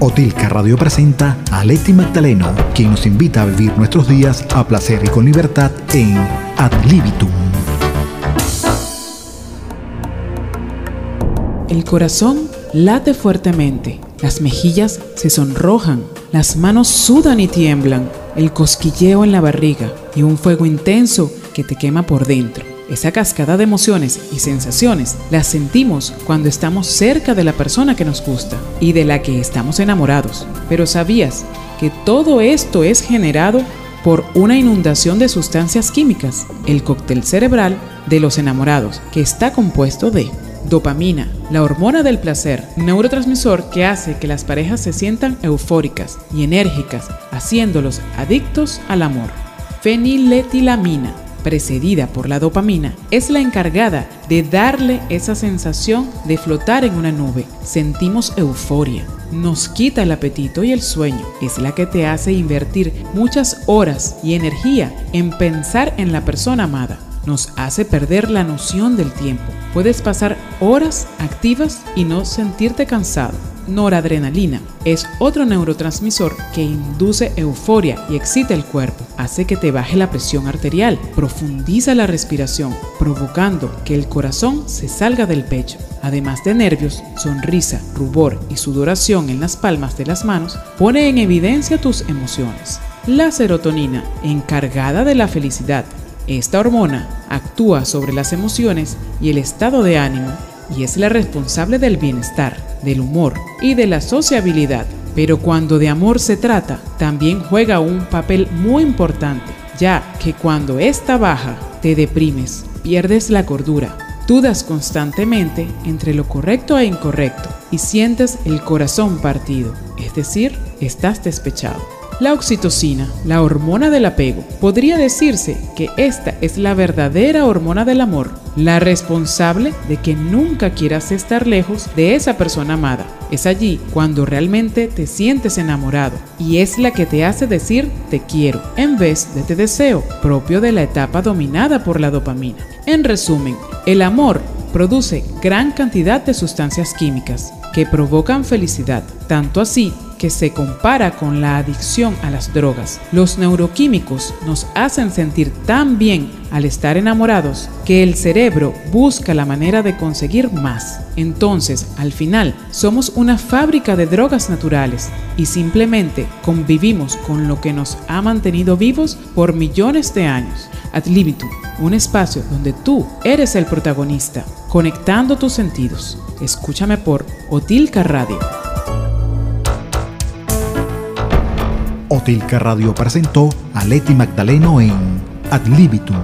Otilca Radio presenta a Leti Magdaleno, quien nos invita a vivir nuestros días a placer y con libertad en Ad Libitum. El corazón late fuertemente, las mejillas se sonrojan, las manos sudan y tiemblan, el cosquilleo en la barriga y un fuego intenso que te quema por dentro. Esa cascada de emociones y sensaciones las sentimos cuando estamos cerca de la persona que nos gusta y de la que estamos enamorados. Pero ¿sabías que todo esto es generado por una inundación de sustancias químicas, el cóctel cerebral de los enamorados, que está compuesto de dopamina, la hormona del placer, neurotransmisor que hace que las parejas se sientan eufóricas y enérgicas, haciéndolos adictos al amor. Feniletilamina, precedida por la dopamina, es la encargada de darle esa sensación de flotar en una nube. Sentimos euforia, nos quita el apetito y el sueño. Es la que te hace invertir muchas horas y energía en pensar en la persona amada. Nos hace perder la noción del tiempo. Puedes pasar horas activas y no sentirte cansado noradrenalina. Es otro neurotransmisor que induce euforia y excita el cuerpo. Hace que te baje la presión arterial, profundiza la respiración, provocando que el corazón se salga del pecho. Además de nervios, sonrisa, rubor y sudoración en las palmas de las manos, pone en evidencia tus emociones. La serotonina, encargada de la felicidad. Esta hormona actúa sobre las emociones y el estado de ánimo y es la responsable del bienestar, del humor y de la sociabilidad. Pero cuando de amor se trata, también juega un papel muy importante, ya que cuando esta baja, te deprimes, pierdes la cordura, dudas constantemente entre lo correcto e incorrecto y sientes el corazón partido, es decir, estás despechado. La oxitocina, la hormona del apego, podría decirse que esta es la verdadera hormona del amor, la responsable de que nunca quieras estar lejos de esa persona amada. Es allí cuando realmente te sientes enamorado y es la que te hace decir te quiero en vez de te deseo, propio de la etapa dominada por la dopamina. En resumen, el amor produce gran cantidad de sustancias químicas que provocan felicidad, tanto así que se compara con la adicción a las drogas. Los neuroquímicos nos hacen sentir tan bien al estar enamorados que el cerebro busca la manera de conseguir más. Entonces, al final, somos una fábrica de drogas naturales y simplemente convivimos con lo que nos ha mantenido vivos por millones de años. Ad libitum, un espacio donde tú eres el protagonista, conectando tus sentidos. Escúchame por Otilca Radio. Otilca Radio presentó a Leti Magdaleno en Ad Libitum